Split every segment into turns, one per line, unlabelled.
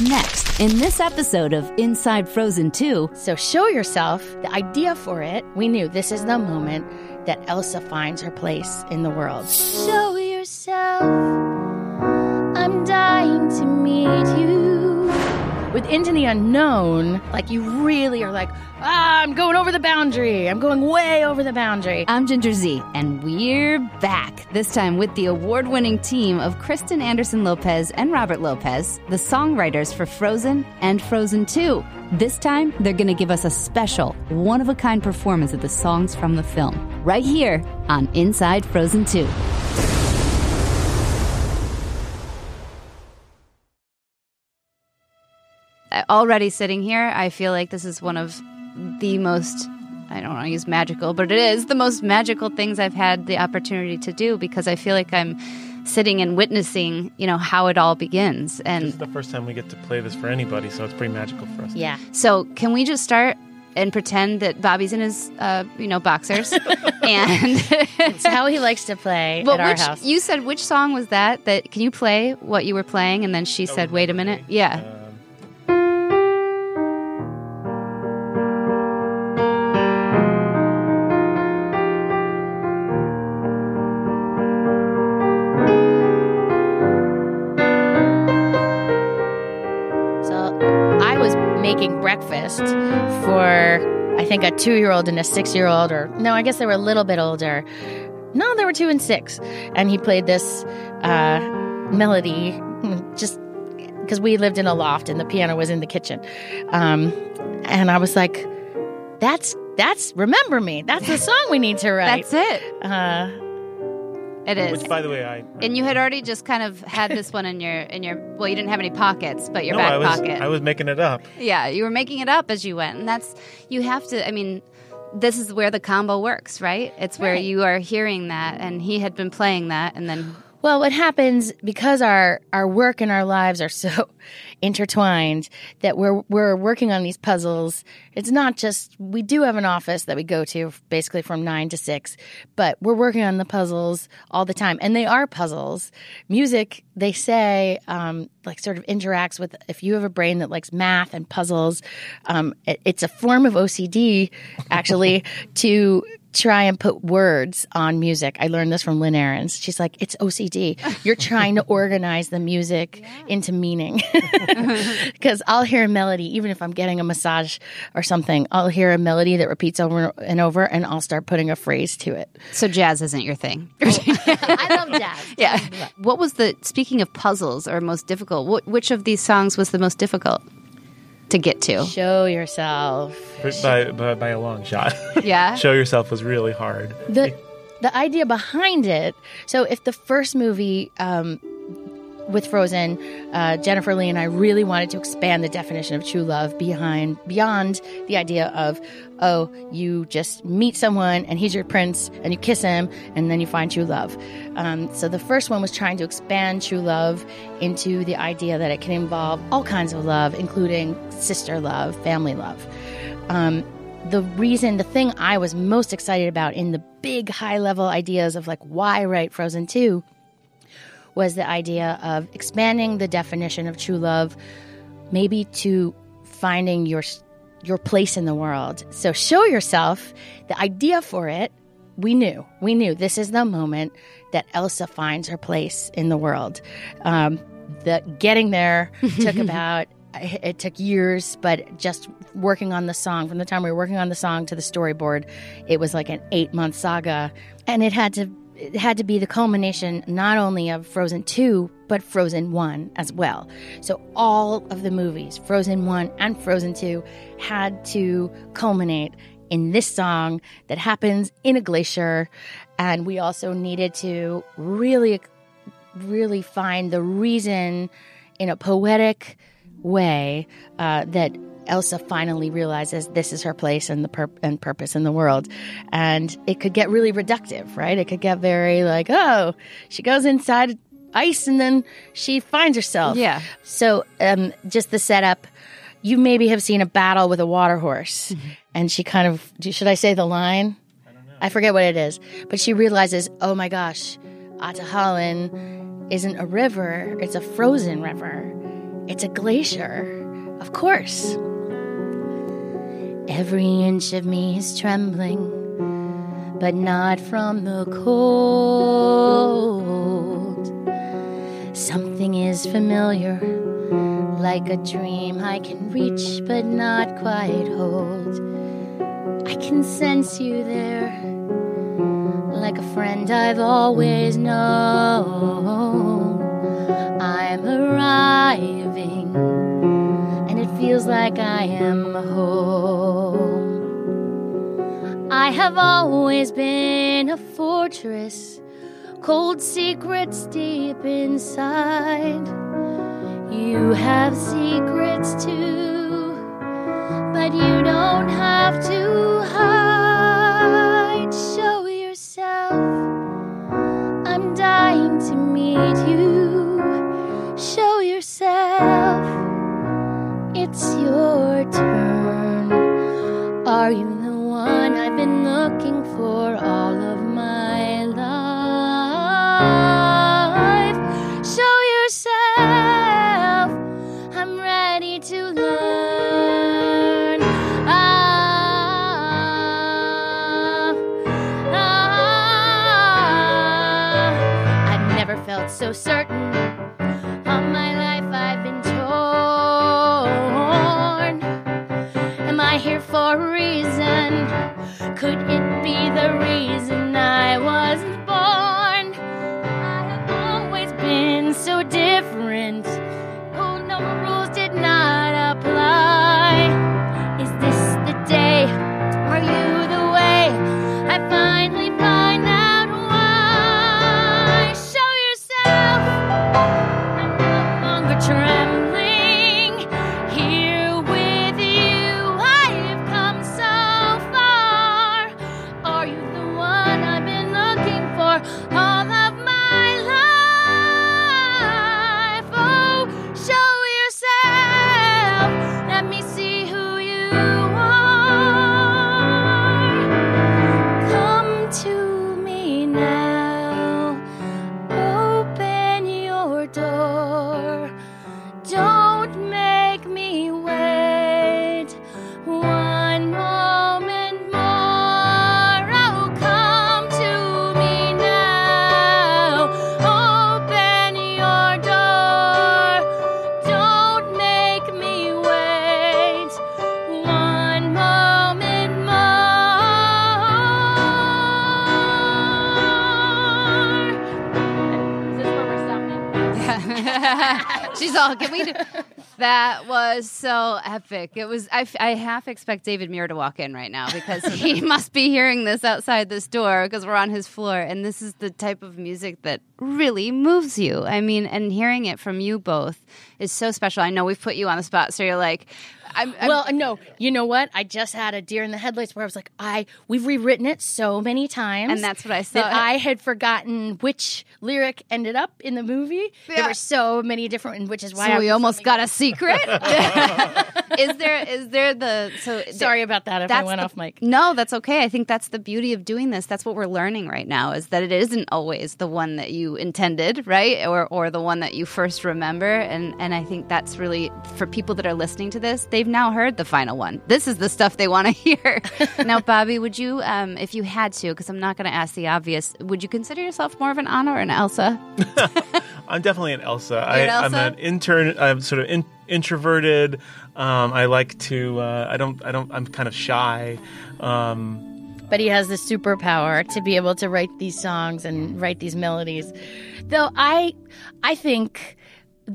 Next, in this episode of Inside Frozen 2,
So show yourself. The idea for it, we knew this is the moment that Elsa finds her place in the world. Show yourself. I'm dying to meet you. With Into the Unknown, like you really are like, ah, I'm going over the boundary. I'm going way over the boundary.
I'm Ginger Zee, and we're back. This time with the award winning team of Kristen Anderson Lopez and Robert Lopez, the songwriters for Frozen and Frozen 2. This time, they're going to give us a special, one of a kind performance of the songs from the film, right here on Inside Frozen 2. Already sitting here, I feel like this is one of the most I don't want to use magical, but it is the most magical things I've had the opportunity to do because I feel like I'm sitting and witnessing, you know, how it all begins.
This
And
is the first time we get to play this for anybody, so it's pretty magical for us.
Yeah.
so, can we just start and pretend that Bobby's in his, uh, you know, boxers? and
It's how he likes to play
Well,
at our house.
you said which song was that? That can you play what you were playing? And then she said, "Wait a minute." Yeah.
Um,
think a two year old and a six year old, or no, I guess they were a little bit older. No, they were two and six, and he played this uh, melody just because we lived in a loft and the piano was in the kitchen, um, and I was like, "That's that's remember me. That's the song we need to write."
That's it.
uh,
It is.
which, by the way, I
and you had already just kind of had this one in your in your well, you didn't have any pockets, but your
no,
back
I was
pocket.
I was making it up.
Yeah, you were making it up as you went. And that's, you have to, I mean, this is where the combo works, right? It's where
Right.
you are hearing that, and he had been playing that, and then,
Well, what happens because our our work and our lives are so intertwined that we're we're working on these puzzles. It's not just we do have an office that we go to basically from 9 to 6, but we're working on the puzzles all the time and they are puzzles. Music, they say um, like sort of interacts with if you have a brain that likes math and puzzles, um, it, it's a form of OCD actually to try and put words on music. I learned this from Lynn Ahrens. She's like, it's OCD. You're trying to organize the music into meaning. Because I'll hear a melody, even if I'm getting a massage or something, I'll hear a melody that repeats over and over, and I'll start putting a phrase to it.
so jazz isn't your thing.
I love jazz.
yeah. What was the, speaking of puzzles or most difficult, what, which of these songs was the most difficult to get to?
Show yourself.
By, by, by a long shot.
Yeah.
Show yourself was really hard.
the the idea behind it. So if the first movie um, with Frozen, uh, Jennifer Lee and I really wanted to expand the definition of true love behind beyond the idea of oh you just meet someone and he's your prince and you kiss him and then you find true love. Um, so the first one was trying to expand true love into the idea that it can involve all kinds of love, including sister love, family love. Um, the reason, the thing I was most excited about in the big high level ideas of like why write Frozen 2 was the idea of expanding the definition of true love maybe to finding your your place in the world. So show yourself. The idea for it, we knew. We knew this is the moment that Elsa finds her place in the world. Um, the getting there took about it took years, but just working on the song from the time we were working on the song to the storyboard, it was like an eight month saga, and it had to it had to be the culmination not only of Frozen 2, but Frozen 1 as well. So all of the movies, Frozen 1 and Frozen 2, had to culminate in this song that happens in a glacier. And we also needed to really, really find the reason in a poetic way uh, that Elsa finally realizes this is her place and the pur- and purpose in the world, and it could get really reductive, right? It could get very like, oh, she goes inside ice and then she finds herself.
Yeah.
So, um, just the setup. You maybe have seen a battle with a water horse, and she kind of should I say the line? I forget what it is, but she realizes, oh my gosh, Ahtohallan isn't a river; it's a frozen river It's a glacier, of course. Every inch of me is trembling, but not from the cold. Something is familiar, like a dream I can reach but not quite hold. I can sense you there, like a friend I've always known. I'm arriving, feels like I am home. I have always been a fortress, cold secrets deep inside. You have secrets too, but you don't have to hide. Show yourself. I'm dying to meet you. It's your turn. Are you the one I've been looking for all of my life? Show yourself. I'm ready to learn. Ah, ah. I've never felt so certain. Could it be the reason I wasn't all.
Can we? Do? That was so epic. It was. I half expect David Muir to walk in right now because he must be hearing this outside this door because we're on his floor, and this is the type of music that really moves you. I mean, and hearing it from you both is so special. I know we've put you on the spot, so you're like, I'm, I'm
Well, no, you know what? I just had a deer in the headlights where I was like, I we've rewritten it so many times,
And that's what I
said. I had forgotten which lyric ended up in the movie. There were so many different, which is why
so we almost got a secret. is there? Is there the? So
Sorry about that if I went
the-
off mic.
No, that's okay. I think that's the beauty of doing this. That's what we're learning right now is that it isn't always the one that you intended, right? Or or the one that you first remember. And and I think that's really for people that are listening to this, they've now heard the final one. This is the stuff they want to hear. now, Bobby, would you um if you had to, because I'm not gonna ask the obvious, would you consider yourself more of an Anna or an Elsa?
I'm definitely an Elsa. I,
an
I'm an intern. I'm sort of in, introverted. Um, I like to. Uh, I don't. I don't. I'm kind of shy. Um,
but he has the superpower to be able to write these songs and write these melodies. Though I I think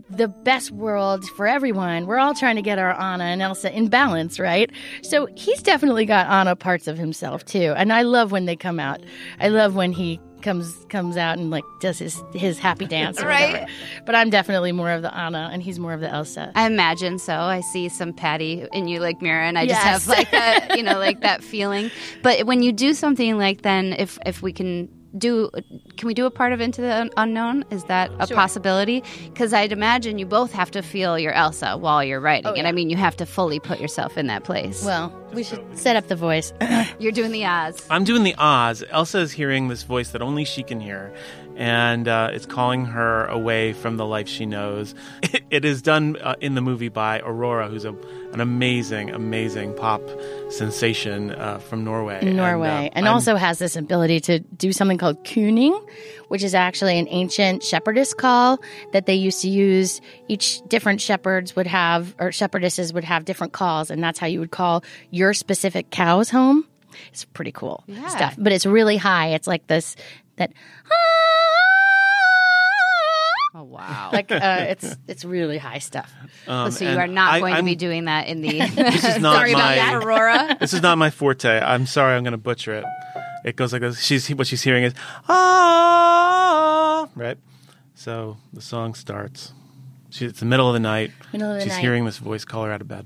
the best world for everyone, we're all trying to get our Anna and Elsa in balance, right? So he's definitely got Anna parts of himself too. And I love when they come out. I love when he comes comes out and like does his his happy dance
Right.
whatever. But I'm definitely more of the Anna and he's more of the Elsa.
I imagine so. I see some Patty in you, like Mira, and I just have like that, you know, like that feeling. But when you do something like, then if if we can do, can we do a part of Into the Unknown? Is that a
Sure.
possibility? Because I'd imagine you both have to feel your Elsa while you're writing,
Oh,
and. I mean, you have to fully put yourself in that place.
Well, We should set up the voice.
You're doing the Oz.
I'm doing the Oz. Elsa is hearing this voice that only she can hear, and uh, it's calling her away from the life she knows. it is done uh, in the movie by Aurora, who's a, an amazing, amazing pop sensation uh, from Norway.
Norway,
and, uh,
and also has this ability to do something called kulning, which is actually an ancient shepherdess call that they used to use. Each different shepherds would have, or shepherdesses would have different calls, and that's how you would call your specific cow's home. It's pretty cool
Yeah.
stuff, but it's really high. It's like this that.
Oh wow.
Like uh, it's it's really high stuff.
um,
so you are not
I-
going to
I'm-
be doing that in the.
This is not
Sorry
my.
about that, Aurora.
This is not my forte. I'm sorry. I'm going to butcher it. It goes like this. She's what she's hearing is ah right. So the song starts. She, it's the middle of the night.
Middle of the
she's
night.
hearing this voice call her out of bed.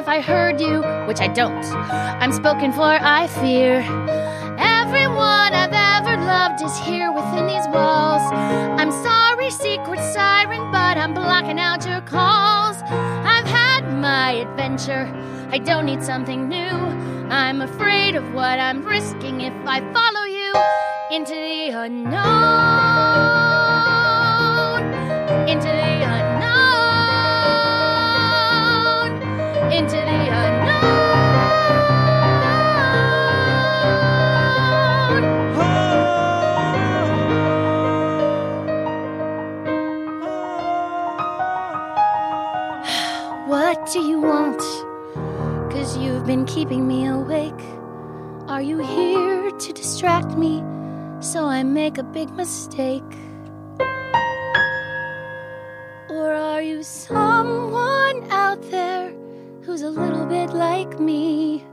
If I heard you, which I don't, I'm spoken for, I fear. Everyone I've ever loved is here within these walls. I'm sorry, secret siren, but I'm blocking out your calls. I've had my adventure, I don't need something new. I'm afraid of what I'm risking if I follow you into the unknown. Into the Do you want? Cause you've been keeping me awake. Are you here to distract me so I make a big mistake? Or are you someone out there who's a little bit like me?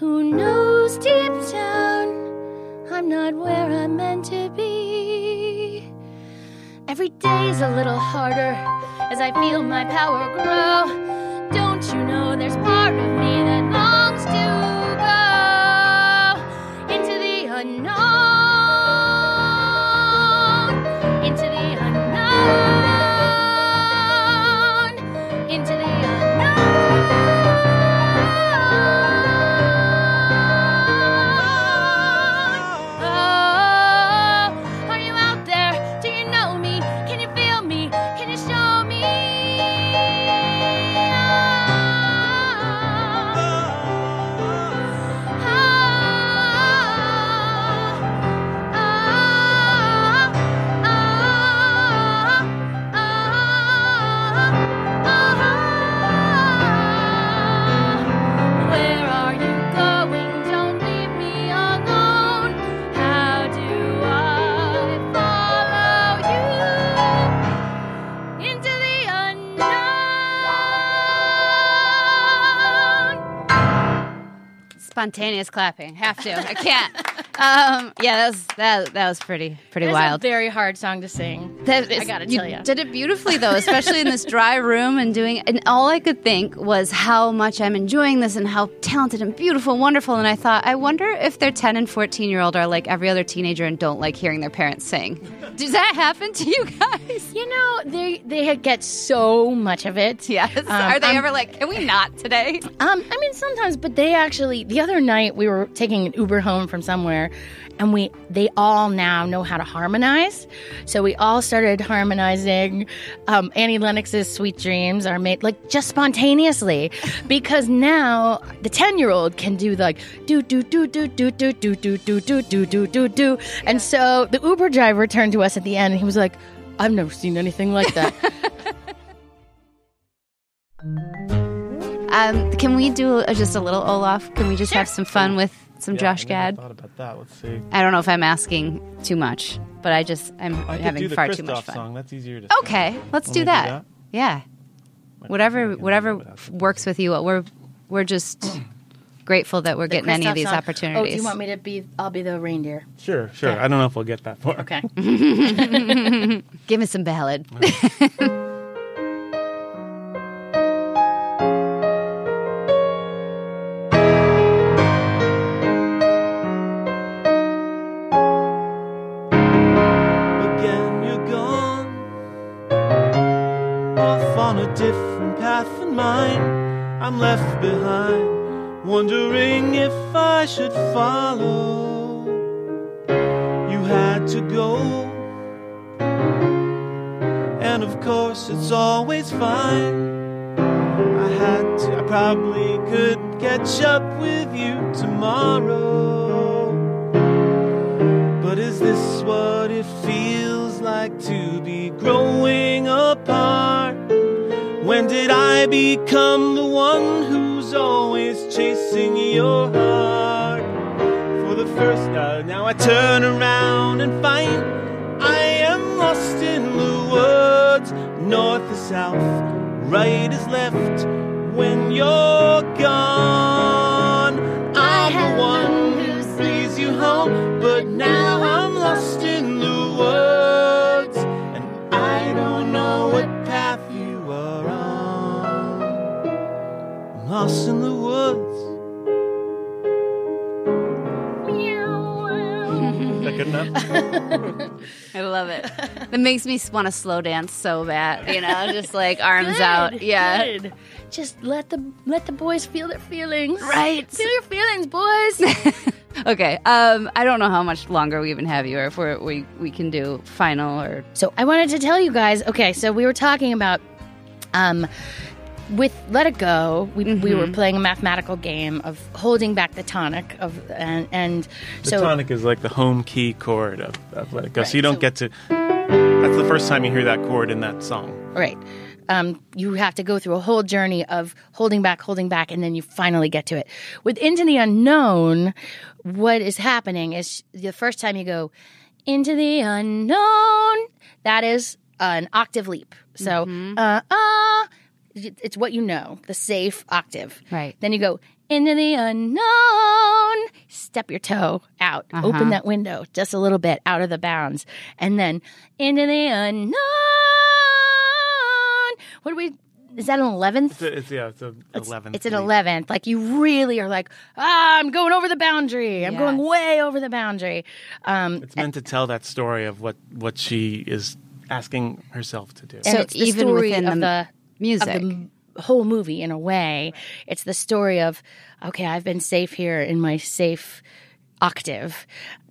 Who knows deep down I'm not where I'm meant to be? Every day's a little harder as I feel my power grow there's part of
Spontaneous clapping. Have to. I can't. Um, yeah, that was that. That was pretty pretty wild.
a very hard song to sing.
That
I gotta
you
tell ya.
did it beautifully though, especially in this dry room and doing. And all I could think was how much I'm enjoying this and how talented and beautiful, and wonderful. And I thought, I wonder if their 10 and 14 year old are like every other teenager and don't like hearing their parents sing. Does that happen to you guys?
You know, they they get so much of it.
Yes.
Um,
are they
I'm-
ever like, can we not today?
Um, I mean, sometimes, but they actually. The other night, we were taking an Uber home from somewhere, and we they all now know how to harmonize. So we all started harmonizing. Um, Annie Lennox's "Sweet Dreams" are made like just spontaneously, because now the ten year old can do like do do do do do do do do do do do do do do, and so the Uber driver turned to us at the end, and he was like, "I've never seen anything like that."
Um, can we do a, just a little Olaf? Can we just have some fun with some
Yeah,
Josh
I
Gad?
thought about that. Let's see.
I don't know if I'm asking too much, but I just I'm
I could
having
do the
far too much fun.
song. That's easier to. sing.
Okay, let's do
me to do
that.
that?
Yeah,
Might
whatever
be able to
whatever works with you. We're we're just grateful that we're
The
getting any of these
song.
opportunities.
Oh, do you want me to be? I'll be the reindeer.
Sure, sure.
Okay.
I don't know if we'll get that far.
Okay.
Give me some ballad.
it's always fine. I had to, I probably could catch up with you tomorrow. But is this what it feels like to be growing apart? When did I become the one who's always chasing your heart? For the first time, now I turn around and find I am lost in the woods. North is south, right is left. When you're gone,
it. It makes me want to slow dance so bad. You know, just like arms out. Yeah.
good. Just let the let the boys feel their feelings.
Right.
Feel your feelings, boys.
Okay. Um, I don't know how much longer we even have you, or if we're, we we can do final or
So I wanted to tell you guys. Okay, so we were talking about um, with Let It Go. We, we were playing a mathematical game of holding back the tonic of and and
The
so
tonic is like the home key chord of, of Let It Go.
Right,
so you don't
so-
get to. That's the first time you hear that chord in that song.
right. Um, you have to go through a whole journey of holding back, holding back, and then you finally get to it. With Into the Unknown, what is happening is the first time you go into the unknown, that is an octave leap. So, uh, uh, it's what you know, the safe octave.
Right.
Then you go into the unknown, step your toe out, open that window just a little bit out of the bounds, and then into the unknown. What do we? Is that an eleventh?
It's, a, it's yeah, it's a
It's- It's an eleventh. Like you really are like, ah, I'm going over the boundary. I'm going way over the boundary. Um,
It's meant to tell that story of what what she is asking herself to do.
and
So
it's the
even
story
within
of
the
the
music.
of the m- whole movie in a way. It's the story of okay, I've been safe here in my safe octave,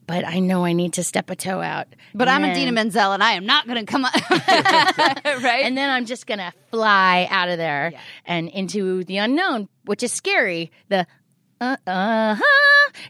but I know I need to step a toe out.
But
And
I'm
then-
Idina Menzel, and I am not going to come up. right?
And then I'm just gonna fly out of there and into the unknown, which is scary. The uh uh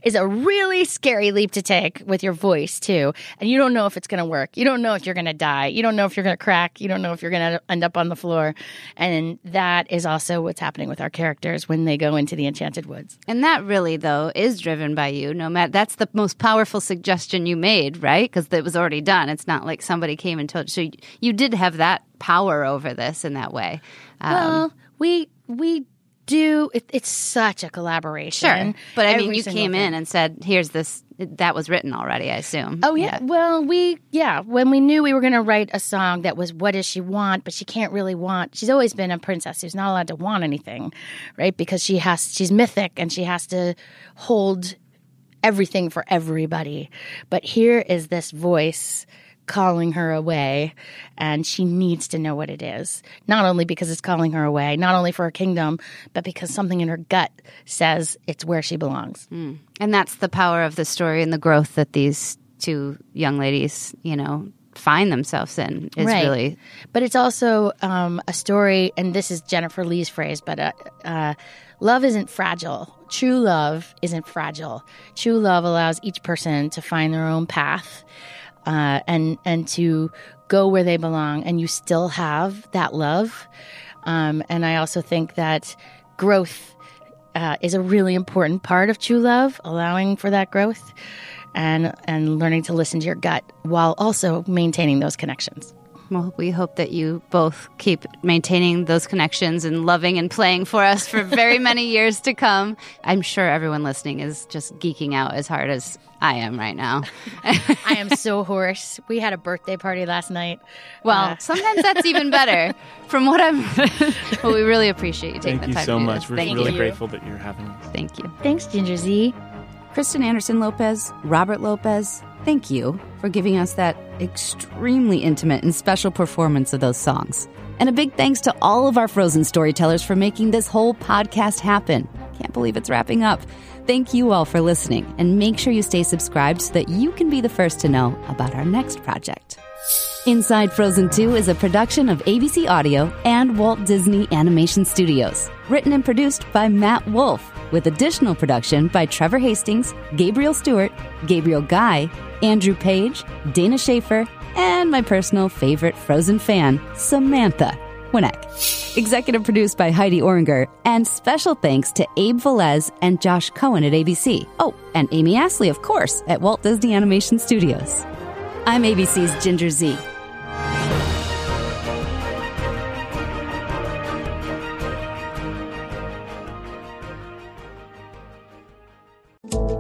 is a really scary leap to take with your voice too, and you don't know if it's gonna work. You don't know if you're gonna die. You don't know if you're gonna crack. You don't know if you're gonna end up on the floor. And that is also what's happening with our characters when they go into the enchanted woods.
And that really, though, is driven by you. No matter that's the most powerful suggestion you made, right? Because it was already done. It's not like somebody came and told. So you, you did have that power over this in that way. Um,
Well, we we do. It, it's such a collaboration.
sure, but I mean, you came
thing.
in and said, "Here's this." That was written already, I assume.
Oh yeah. Well, we yeah, when we knew we were going to write a song that was what does she want, but she can't really want. She's always been a princess who's not allowed to want anything, right? Because she has she's mythic and she has to hold everything for everybody. But here is this voice calling her away and she needs to know what it is. Not only because it's calling her away, not only for her kingdom, but because something in her gut says it's where she belongs.
And that's the power of the story and the growth that these two young ladies, you know, find themselves in is
Right.
really
but it's also um, a story, and this is Jennifer Lee's phrase, but uh, uh, love isn't fragile. True love isn't fragile. True love allows each person to find their own path uh, and and to go where they belong, and you still have that love. Um, and I also think that growth uh, is a really important part of true love, allowing for that growth and and learning to listen to your gut while also maintaining those connections.
Well, we hope that you both keep maintaining those connections and loving and playing for us for very many years to come. I'm sure everyone listening is just geeking out as hard as I am right now.
I am so hoarse. We had a birthday party last night.
Well, uh, sometimes that's even better. From what I'm, well, we really appreciate you taking
Thank
the time.
Thank you so much.
This.
We're
Thank
really
you.
grateful that you're having us.
Thank you.
Thanks, Ginger Zee.
Kristen Anderson Lopez, Robert Lopez, thank you for giving us that extremely intimate and special performance of those songs. And a big thanks to all of our Frozen storytellers for making this whole podcast happen. Can't believe it's wrapping up. Thank you all for listening, and make sure you stay subscribed so that you can be the first to know about our next project. Inside Frozen 2 is a production of ABC Audio and Walt Disney Animation Studios. Written and produced by Matt Wolf, with additional production by Trevor Hastings, Gabriel Stewart, Gabriel Guy, Andrew Page, Dana Schaefer, and my personal favorite Frozen fan, Samantha Winnick. Executive produced by Heidi Oringer, and special thanks to Abe Velez and Josh Cohen at ABC. Oh, and Amy Astley, of course, at Walt Disney Animation Studios. I'm ABC's Ginger Zee.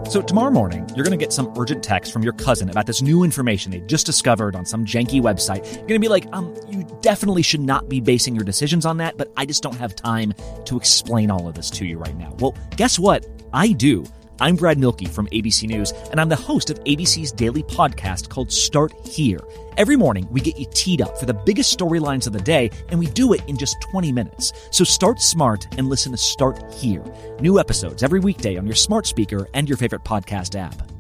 So, tomorrow morning, you're going to get some urgent text from your cousin about this new information they just discovered on some janky website. You're going to be like, um, you definitely should not be basing your decisions on that, but I just don't have time to explain all of this to you right now. Well, guess what? I do. I'm Brad Mielke from ABC News, and I'm the host of ABC's daily podcast called Start Here. Every morning, we get you teed up for the biggest storylines of the day, and we do it in just 20 minutes. So start smart and listen to Start Here. New episodes every weekday on your smart speaker and your favorite podcast app.